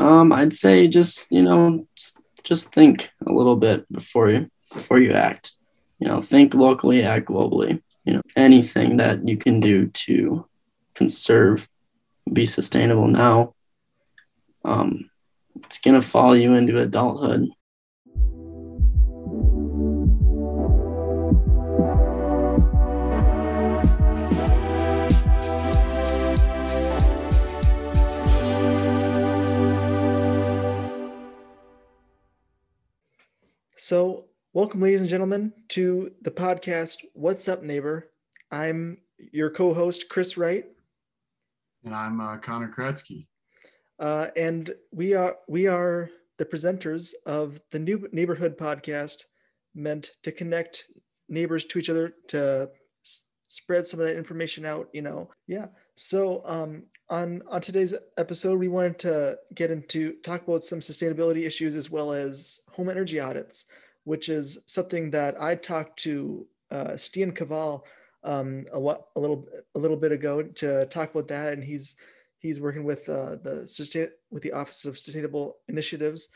Um, I'd say just you know, just think a little bit before you before you act. You know, think locally, act globally. You know, anything that you can do to conserve, be sustainable now. Um, it's gonna follow you into adulthood. So, welcome, ladies and gentlemen, to the podcast What's Up, Neighbor? I'm your co host, Chris Wright. And I'm uh, Connor Kratzke. Uh, and we are we are the presenters of the new neighborhood podcast meant to connect neighbors to each other to s- spread some of that information out you know yeah so um, on on today's episode we wanted to get into talk about some sustainability issues as well as home energy audits which is something that i talked to uh, Stian Kaval um, a, a little a little bit ago to talk about that. And he's he's working with uh, the sustain with the office of sustainable initiatives.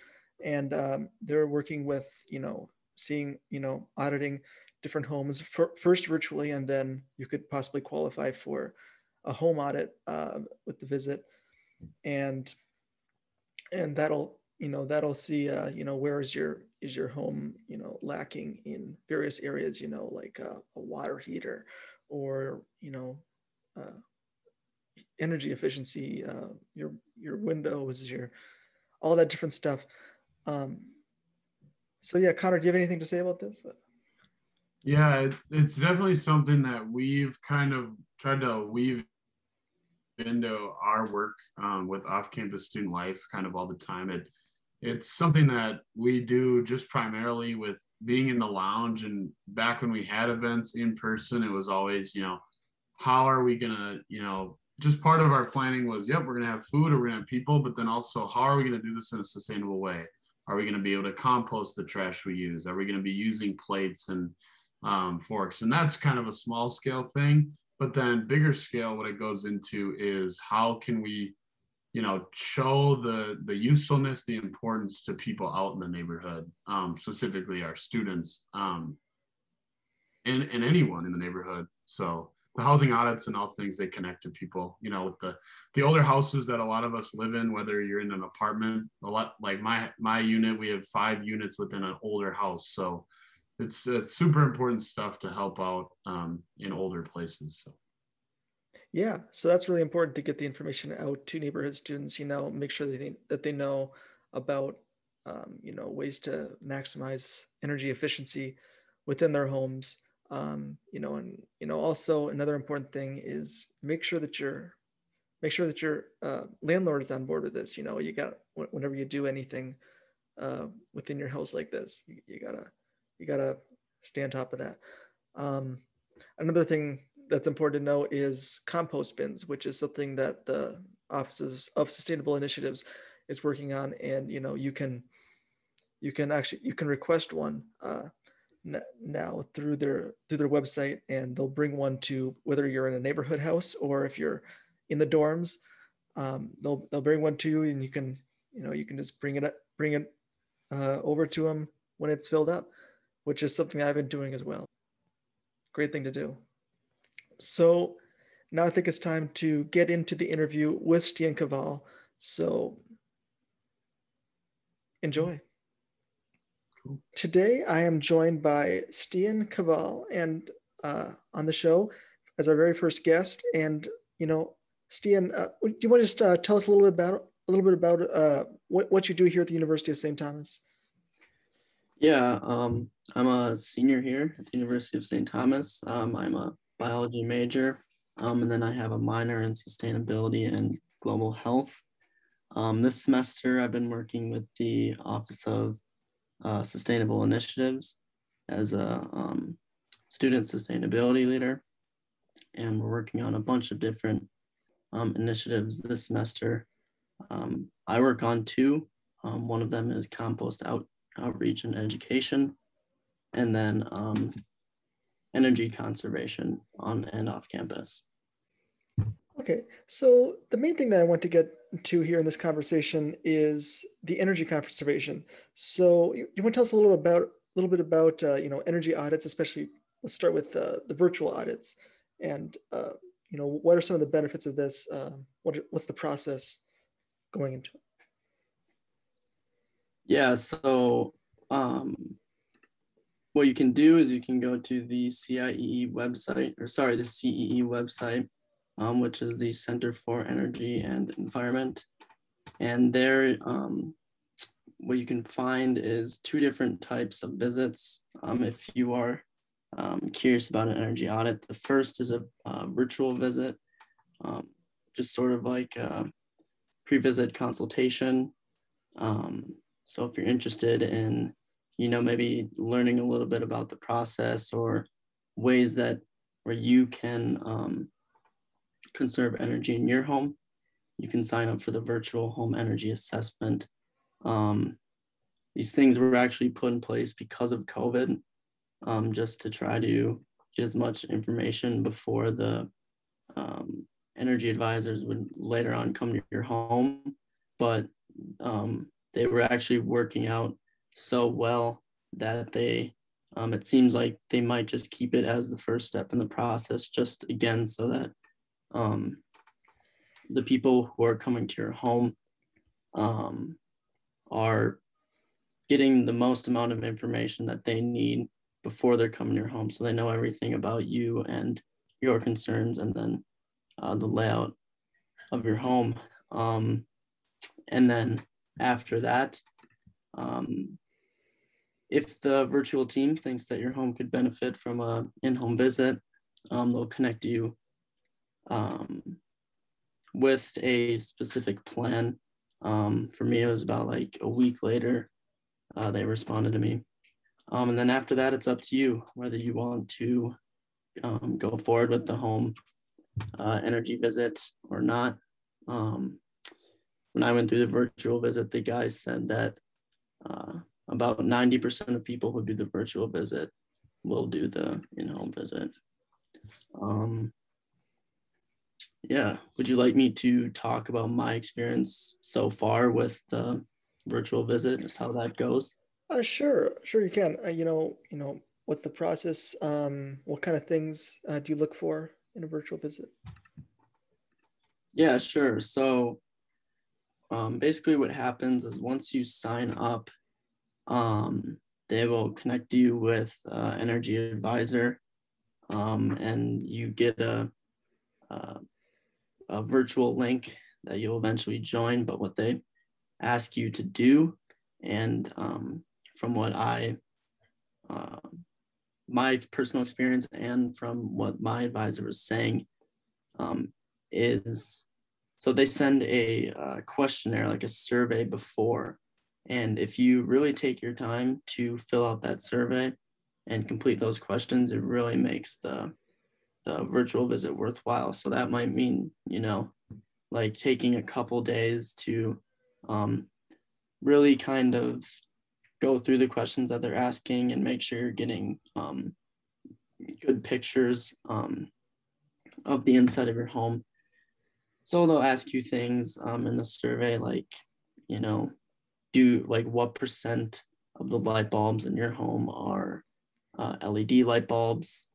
And um, they're working with you know seeing you know auditing different homes for, first virtually and then you could possibly qualify for a home audit uh, with the visit, and and that'll you know that'll see uh, you know where is your is your home you know lacking in various areas you know like a, a water heater or you know uh, energy efficiency uh, your your windows your all that different stuff. Um, so yeah connor do you have anything to say about this? Yeah it's definitely something that we've kind of tried to weave into our work um, with off-campus student life kind of all the time. It it's something that we do just primarily with being in the lounge and back when we had events in person it was always you know how are we gonna you know just part of our planning was yep we're gonna have food or we're gonna have people but then also how are we gonna do this in a sustainable way are we gonna be able to compost the trash we use are we gonna be using plates and um, forks and that's kind of a small scale thing but then bigger scale what it goes into is how can we you know show the the usefulness the importance to people out in the neighborhood um, specifically our students um, and, and anyone in the neighborhood. So the housing audits and all things they connect to people you know with the the older houses that a lot of us live in whether you're in an apartment a lot like my my unit we have five units within an older house. So it's it's super important stuff to help out um, in older places. So. Yeah, so that's really important to get the information out to neighborhood students. You know, make sure that they that they know about um, you know ways to maximize energy efficiency within their homes. Um, you know, and you know also another important thing is make sure that your make sure that your uh, landlord is on board with this. You know, you got whenever you do anything uh, within your house like this, you, you gotta you got to stay on top of that. Um, another thing that's important to know is compost bins, which is something that the offices of sustainable initiatives is working on. And, you know, you can, you can actually, you can request one uh, now through their, through their website and they'll bring one to whether you're in a neighborhood house or if you're in the dorms, um, they'll, they'll bring one to you and you can, you know, you can just bring it, bring it uh, over to them when it's filled up which is something I've been doing as well. Great thing to do. So now I think it's time to get into the interview with Stian Kaval. So enjoy. Cool. Today I am joined by Stian Kaval and uh, on the show as our very first guest. And you know, Stian, uh, do you want to just uh, tell us a little bit about a little bit about uh, what what you do here at the University of St. Thomas? Yeah, um, I'm a senior here at the University of St. Thomas. Um, I'm a biology major, um, and then I have a minor in sustainability and global health. Um, this semester, I've been working with the Office of uh, Sustainable Initiatives as a um, student sustainability leader, and we're working on a bunch of different um, initiatives this semester. I work on two. one of them is compost out outreach and education, and then um, energy conservation on and off campus. Okay, so the main thing that I want to get to here in this conversation is the energy conservation. So you, you want to tell us a little about a little bit about uh, you know energy audits, especially let's start with uh, the virtual audits, and uh, you know what are some of the benefits of this? Uh, what what's the process going into it? Yeah, so um, what you can do is you can go to the CIEE website, or sorry, the CEE website, um, which is the Center for Energy and Environment. And there, um, what you can find is two different types of visits. Um, if you are um, curious about an energy audit, the first is a, a virtual visit, um, just sort of like a pre-visit consultation. Um, so if you're interested in, you know, maybe learning a little bit about the process or ways that where you can um, conserve energy in your home, you can sign up for the virtual home energy assessment. Um, these things were actually put in place because of COVID, um, just to try to get as much information before the um, energy advisors would later on come to your home. But um, they were actually working out so well that they um, it seems like they might just keep it as the first step in the process just again so that um, the people who are coming to your home um, are getting the most amount of information that they need before they're coming to your home so they know everything about you and your concerns and then uh, the layout of your home. Um, and then after that um, if the virtual team thinks that your home could benefit from a in-home visit um, they'll connect you um, with a specific plan. Um, for me, it was about like a week later, uh, they responded to me. Um, and then after that, it's up to you whether you want to um, go forward with the home uh, energy visit or not. Um, when I went through the virtual visit, the guy said that uh, about 90% of people who do the virtual visit will do the in-home visit. Um, yeah. Would you like me to talk about my experience so far with the virtual visit, just how that goes? Uh, sure, sure you can. Uh, you know, you know, what's the process? Um, what kind of things uh, do you look for in a virtual visit? Yeah, sure. So um, basically what happens is once you sign up, um, they will connect you with uh, energy advisor um, and you get a, a a virtual link that you'll eventually join, but what they ask you to do, and um, from what I, uh, my personal experience, and from what my advisor was saying, um, is so they send a uh, questionnaire, like a survey before. And if you really take your time to fill out that survey and complete those questions, it really makes the the virtual visit worthwhile. So that might mean, you know, like taking a couple days to um, really kind of go through the questions that they're asking and make sure you're getting um, good pictures um, of the inside of your home. So they'll ask you things um, in the survey like, you know, do like what percent of the light bulbs in your home are uh, LED light bulbs?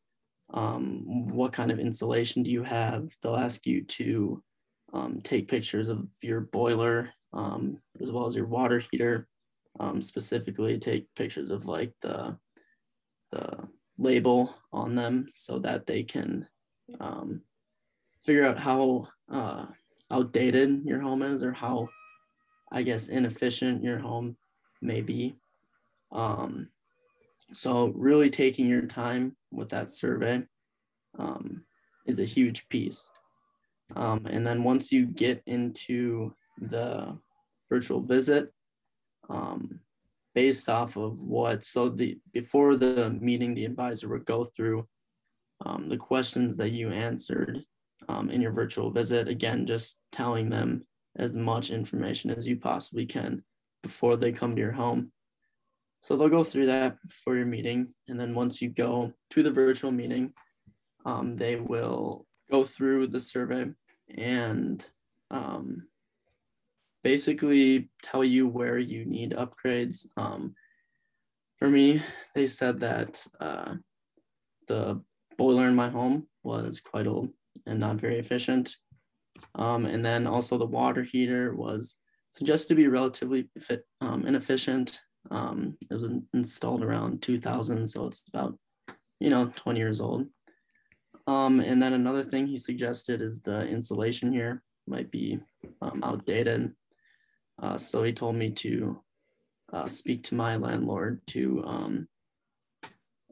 um, what kind of insulation do you have? They'll ask you to um, take pictures of your boiler um, as well as your water heater. Um, specifically, take pictures of like the the label on them so that they can um, figure out how uh, outdated your home is or how, I guess, inefficient your home may be. Um, so really taking your time with that survey um, is a huge piece. Um, and then once you get into the virtual visit, um, based off of what, so the before the meeting, the advisor would go through um, the questions that you answered um, in your virtual visit. Again, just telling them as much information as you possibly can before they come to your home. So they'll go through that for your meeting. And then once you go to the virtual meeting, um, they will go through the survey and um, basically tell you where you need upgrades. Um, for me, they said that uh, the boiler in my home was quite old and not very efficient. Um, and then also the water heater was suggested to be relatively fit, um, inefficient. Um, it was installed around 2000, so it's about, you know, 20 years old. Um, and then another thing he suggested is the insulation here might be um, outdated. Uh, so he told me to uh, speak to my landlord to um,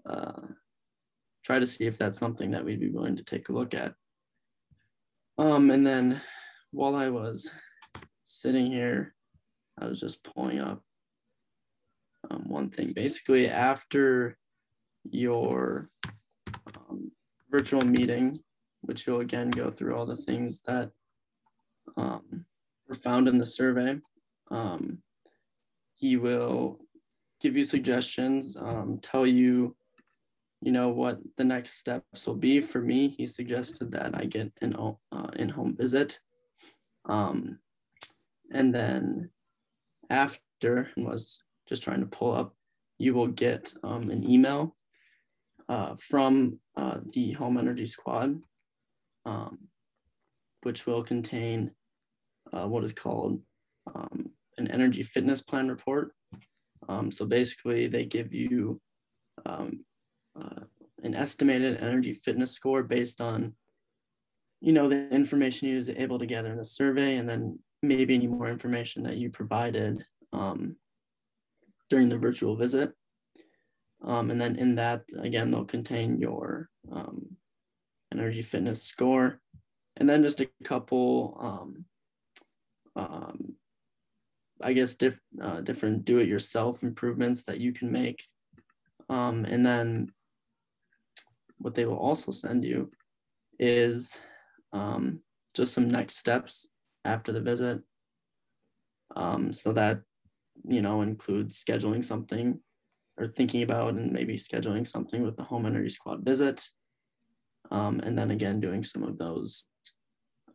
uh, try to see if that's something that we'd be willing to take a look at. Um, and then while I was sitting here, I was just pulling up um, one thing. Basically, after your um, virtual meeting, which you'll again go through all the things that um, were found in the survey, um, he will give you suggestions, um, tell you you know what the next steps will be. For me he suggested that i get an uh, in-home visit. Um, and then after was just trying to pull up you will get um, an email uh, from uh, the home energy squad um, which will contain uh, what is called um, an energy fitness plan report. Um, so basically they give you um, uh, an estimated energy fitness score based on you know the information you was able to gather in the survey and then maybe any more information that you provided um, during the virtual visit. Um, and then in that again they'll contain your um, energy fitness score. And then just a couple um, um, i guess diff, uh, different do-it-yourself improvements that you can make. Um, and then what they will also send you is um, just some next steps after the visit. Um, so that, you know, includes scheduling something or thinking about and maybe scheduling something with the home energy squad visit. Um, and then again, doing some of those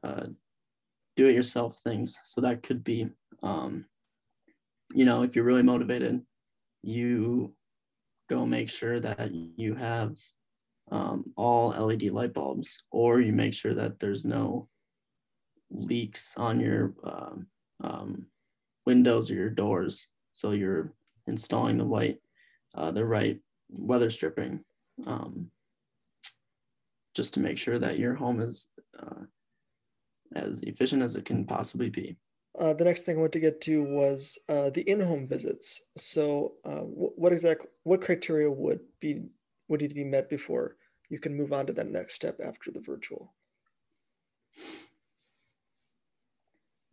uh, do it yourself things. So that could be, um, you know, if you're really motivated, you go make sure that you have um, all LED light bulbs, or you make sure that there's no leaks on your um, um, windows or your doors. So you're installing the white, uh, the right weather stripping, um, just to make sure that your home is uh, as efficient as it can possibly be. Uh, the next thing I want to get to was uh, the in-home visits. So, uh, what exact what criteria would be would need to be met before you can move on to that next step after the virtual.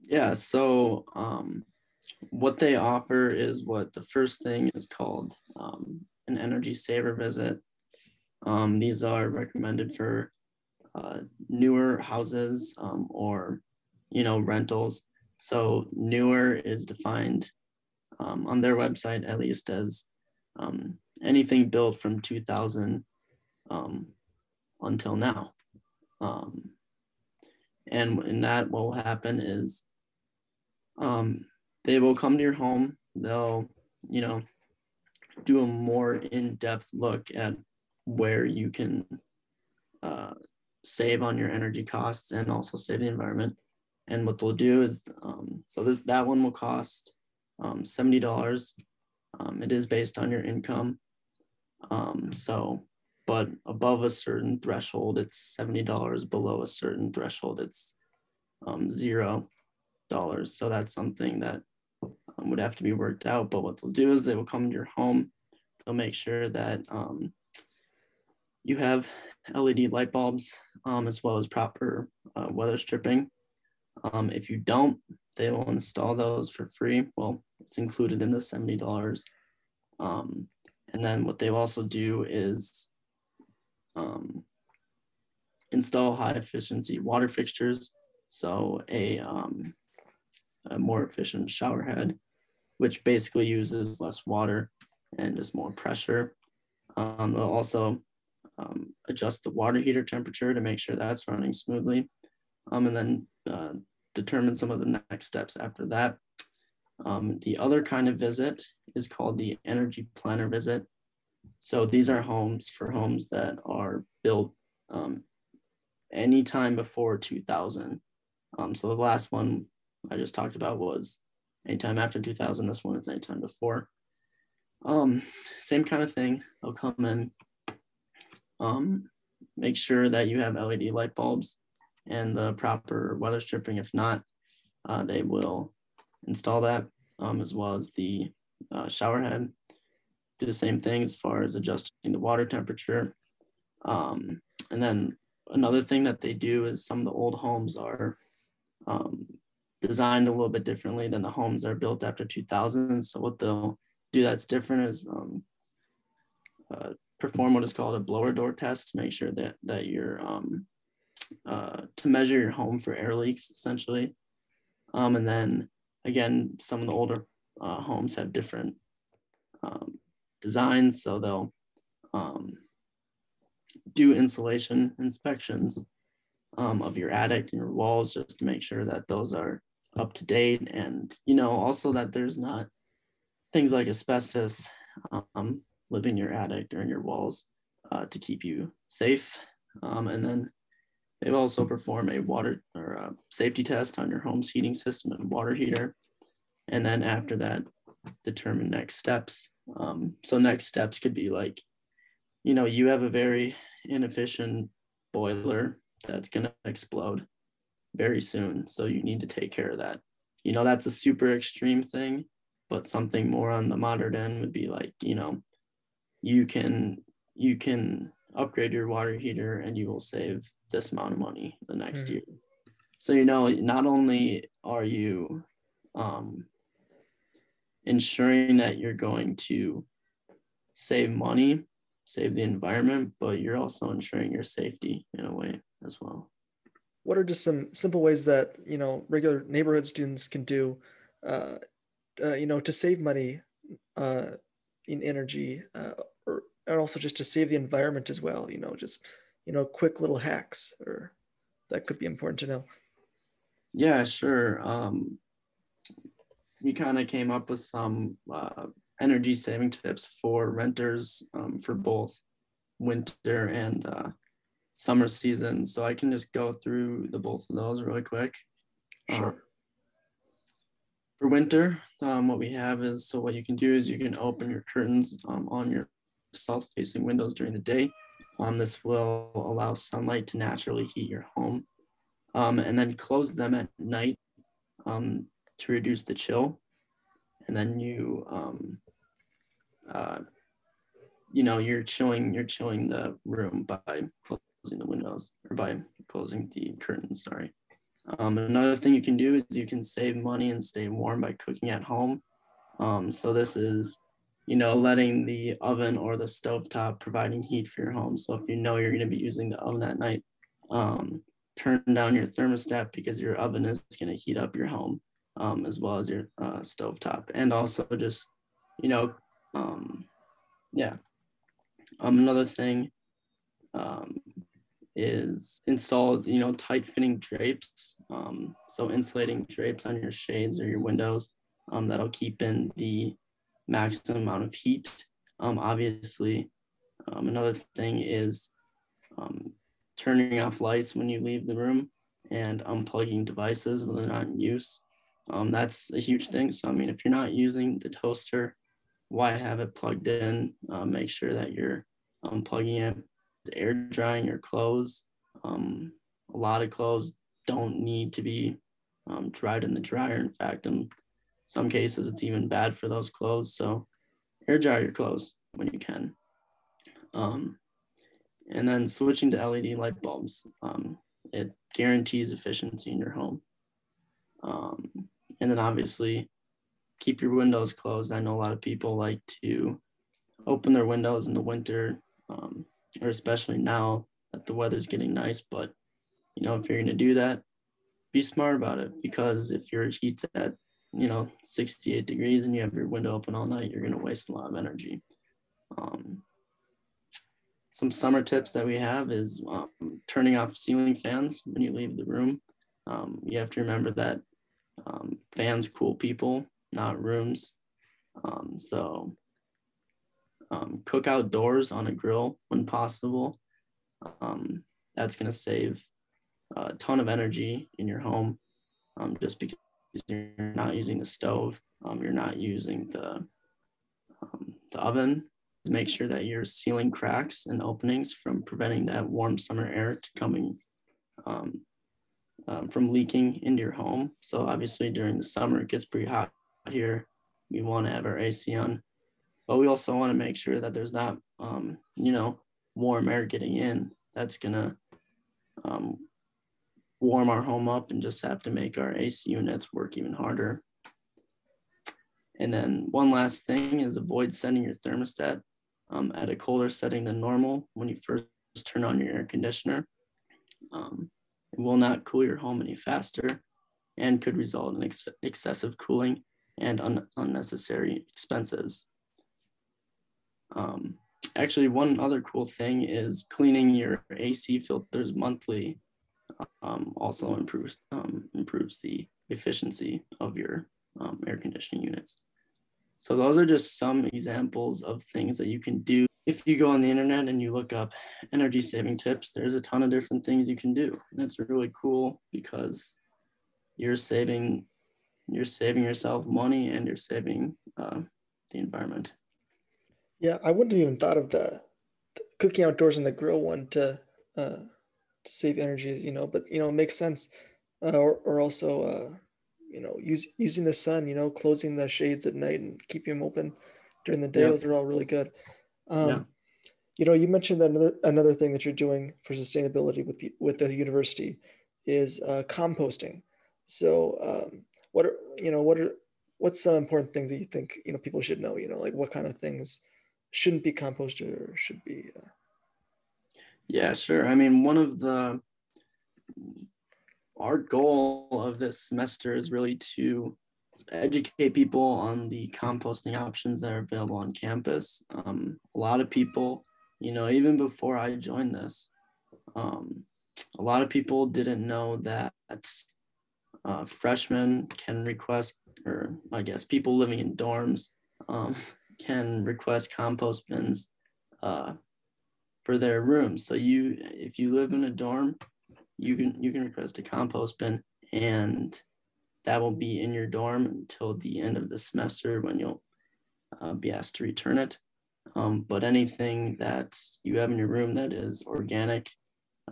Yeah, so um, what they offer is what the first thing is called um, an energy saver visit. Um, these are recommended for uh, newer houses um, or, you know, rentals. So newer is defined um, on their website at least as um, anything built from 2000 um, until now. Um, and in that, what will happen is um, they will come to your home. They'll, you know, do a more in-depth look at where you can uh, save on your energy costs and also save the environment. And what they'll do is, um, so this that one will cost um, seventy dollars. Um, it is based on your income. Um, so but above a certain threshold, it's $70. Below a certain threshold, it's um, zero dollars. So that's something that um, would have to be worked out. But what they'll do is they will come to your home. They'll make sure that um, you have LED light bulbs um, as well as proper uh, weather stripping. Um, if you don't, they will install those for free. Well, it's included in the $70. Um, and then what they also do is um, install high efficiency water fixtures. So a, um, a more efficient shower head, which basically uses less water and is more pressure. Um, they'll also um, adjust the water heater temperature to make sure that's running smoothly. Um, and then uh, determine some of the next steps after that. Um, the other kind of visit is called the energy planner visit. So these are homes for homes that are built um, anytime before 2000. Um, so the last one I just talked about was anytime after 2000. This one is anytime before. Um, same kind of thing. They'll come in, um, make sure that you have LED light bulbs and the proper weather stripping. If not, uh, they will install that um, as well as the uh, shower head. Do the same thing as far as adjusting the water temperature. Um, and then another thing that they do is some of the old homes are um, designed a little bit differently than the homes that are built after 2000. So what they'll do that's different is um, uh, perform what is called a blower door test to make sure that that you're um, uh, to measure your home for air leaks essentially. Um, and then again, some of the older uh, homes have different um, designs, so they'll um, do insulation inspections um, of your attic and your walls just to make sure that those are up to date. And you know also that there's not things like asbestos um, live in your attic or in your walls uh, to keep you safe. Um, and then they also perform a water or a safety test on your home's heating system and water heater. And then after that determine next steps um, so next steps could be like you know you have a very inefficient boiler that's going to explode very soon. So you need to take care of that. You know, that's a super extreme thing, but something more on the modern end would be like, you know, you can you can upgrade your water heater and you will save this amount of money the next mm-hmm. year. So you know, not only are you um, ensuring that you're going to save money, save the environment, but you're also ensuring your safety in a way as well. What are just some simple ways that you know regular neighborhood students can do, uh, uh, you know, to save money uh, in energy, uh, or and also just to save the environment as well? You know, just you know, quick little hacks, or that could be important to know. Yeah, sure. Um, we kind of came up with some uh, energy saving tips for renters um, for both winter and uh, summer season. So I can just go through the both of those really quick. Sure. Um, for winter, um, what we have is so what you can do is you can open your curtains um, on your south-facing windows during the day. Um, this will allow sunlight to naturally heat your home, um, and then close them at night um, to reduce the chill. And then you um, uh, you know you're chilling you're chilling the room by closing the windows or by closing the curtains sorry. Um, another thing you can do is you can save money and stay warm by cooking at home. Um, so this is you know letting the oven or the stove top providing heat for your home. So if you know you're going to be using the oven that night um, turn down your thermostat because your oven is going to heat up your home um, as well as your uh, stove top and also just you know um, yeah. Um, another thing um, is install, you know, tight fitting drapes. Um, so insulating drapes on your shades or your windows um, that'll keep in the maximum amount of heat. Um, obviously, um, another thing is um, turning off lights when you leave the room and unplugging devices when they're not in use. Um, that's a huge thing. So, I mean, if you're not using the toaster why have it plugged in. Um, make sure that you're unplugging it, air drying your clothes. Um, a lot of clothes don't need to be um, dried in the dryer. In fact, in some cases, it's even bad for those clothes. So, air dry your clothes when you can. Um, and then switching to LED light bulbs, um, it guarantees efficiency in your home. Um, and then obviously, keep your windows closed. I know a lot of people like to open their windows in the winter, um, or especially now that the weather's getting nice. But you know, if you're gonna do that, be smart about it because if your heat's at you know 68 degrees and you have your window open all night, you're gonna waste a lot of energy. Um, some summer tips that we have is um, turning off ceiling fans when you leave the room. um, you have to remember that um, fans cool people, not rooms. Um, so um, cook outdoors on a grill when possible. Um, that's going to save a ton of energy in your home um, just because you're not using the stove, um, you're not using the, um, the oven. Make sure that you're sealing cracks and openings from preventing that warm summer air to coming um, from leaking into your home. So obviously during the summer, it gets pretty hot here. We want to have our AC on, but we also want to make sure that there's not, um, you know, warm air getting in. That's gonna um, warm our home up and just have to make our AC units work even harder. And then one last thing is avoid setting your thermostat um, at a colder setting than normal when you first turn on your air conditioner. Um, will not cool your home any faster and could result in ex excessive cooling and un unnecessary expenses. Um, actually, one other cool thing is cleaning your AC filters monthly um, also improves um, improves the efficiency of your um, air conditioning units. So those are just some examples of things that you can do. If you go on the internet and you look up energy saving tips, there's a ton of different things you can do. And it's really cool because you're saving you're saving yourself money and you're saving uh, the environment. Yeah, I wouldn't have even thought of the, the cooking outdoors and the grill one to uh, to save energy, you know, but you know, it makes sense. Uh, or, or also, uh, you know, use, using the sun, you know, closing the shades at night and keeping them open during the day. Those are all really good. Um, yeah. You know, you mentioned that another another thing that you're doing for sustainability with the with the university is uh, composting. So, um, what are you know what are what's some important things that you think you know people should know? You know, like what kind of things shouldn't be composted or should be uh, yeah, sure. I mean, one of the our goal of this semester is really to educate people on the composting options that are available on campus. Um, a lot of people, you know, even before I joined this, um, a lot of people didn't know that uh, freshmen can request, or I guess people living in dorms um, can request compost bins uh, for their rooms. So you, if you live in a dorm, you can you can request a compost bin, and that will be in your dorm until the end of the semester when you'll uh, be asked to return it. Um, but anything that you have in your room that is organic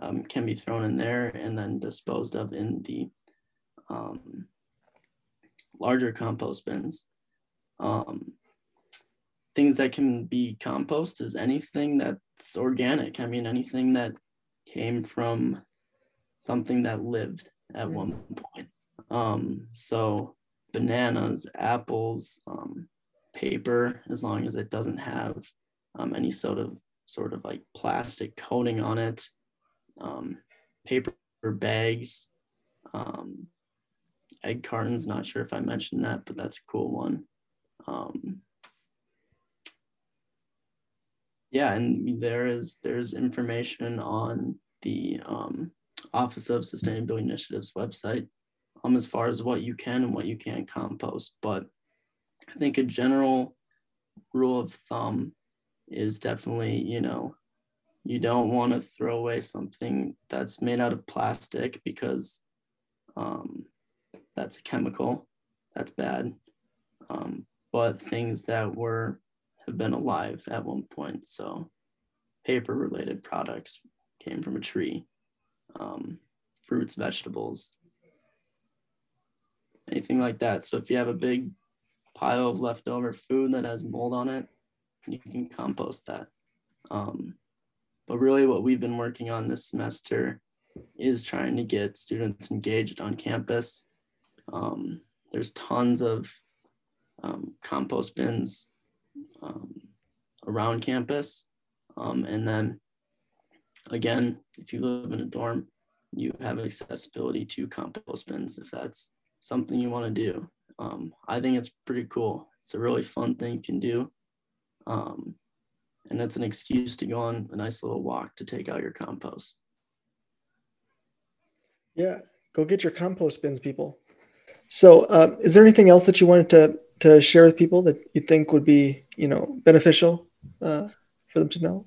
um, can be thrown in there and then disposed of in the um, larger compost bins. Um, things that can be compost is anything that's organic. I mean, anything that came from something that lived at one point. Um, so bananas, apples, um, paper, as long as it doesn't have um, any sort of sort of like plastic coating on it, um, paper bags, um, egg cartons. Not sure if I mentioned that, but that's a cool one. Um, yeah, and there is there's information on the um, Office of Sustainability Initiatives website um, as far as what you can and what you can't compost. But I think a general rule of thumb is definitely, you know, you don't want to throw away something that's made out of plastic because um, that's a chemical. That's bad. Um, but things that were have been alive at one point. So paper related products came from a tree, um, fruits, vegetables, anything like that. So if you have a big pile of leftover food that has mold on it, you can compost that. Um, but really, what we've been working on this semester is trying to get students engaged on campus. Um, there's tons of um, compost bins um, around campus. Um, and then again, if you live in a dorm, you have accessibility to compost bins if that's something you want to do. Um, I think it's pretty cool. It's a really fun thing you can do. Um, and it's an excuse to go on a nice little walk to take out your compost. Yeah, go get your compost bins, people. So, uh, is there anything else that you wanted to to share with people that you think would be, you know, beneficial uh, for them to know?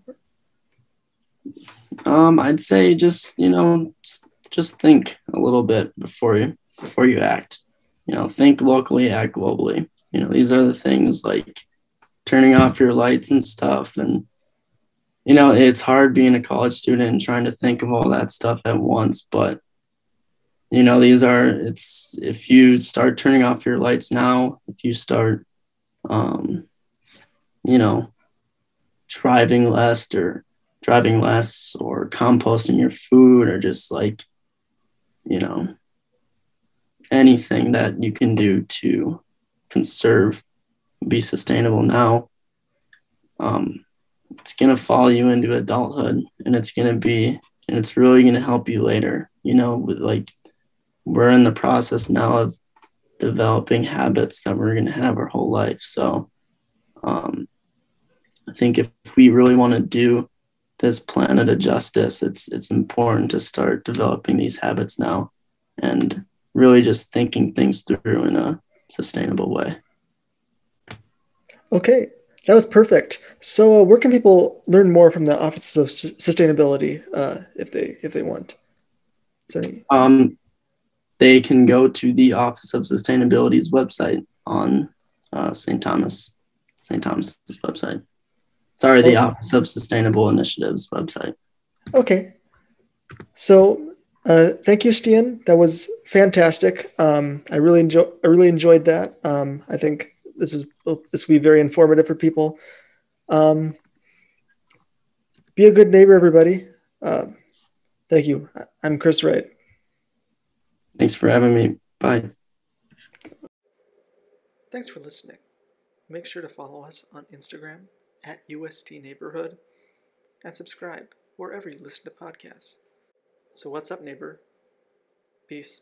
Um, I'd say just you know, just think a little bit before you before you act. You know, think locally, act globally. You know, these are the things like turning off your lights and stuff, and you know, it's hard being a college student and trying to think of all that stuff at once. But you know, these are it's if you start turning off your lights now, if you start, um, you know, driving less or driving less or composting your food or just like you know anything that you can do to conserve be sustainable now um, it's going to follow you into adulthood and it's going to be and it's really going to help you later you know with like we're in the process now of developing habits that we're going to have our whole life. So um, i think if, we really want to do this planet a justice, it's it's important to start developing these habits now. And really just thinking things through in a sustainable way. Okay, that was perfect. So, uh, where can people learn more from the Office of S- Sustainability uh, if they if they want? Any- um, they can go to the Office of Sustainability's website on uh, St. Thomas, St. Thomas's website. Sorry, the Office of Sustainable Initiatives website. Okay. So uh, thank you, Stian. That was fantastic. Um, I really enjoy. I really enjoyed that. Um, I think this was this will be very informative for people. Um, be a good neighbor, everybody. Uh, thank you. I'm Chris Wright. Thanks for having me. Bye. Thanks for listening. Make sure to follow us on Instagram at UST Neighborhood and subscribe wherever you listen to podcasts. So, what's up, neighbor? Peace.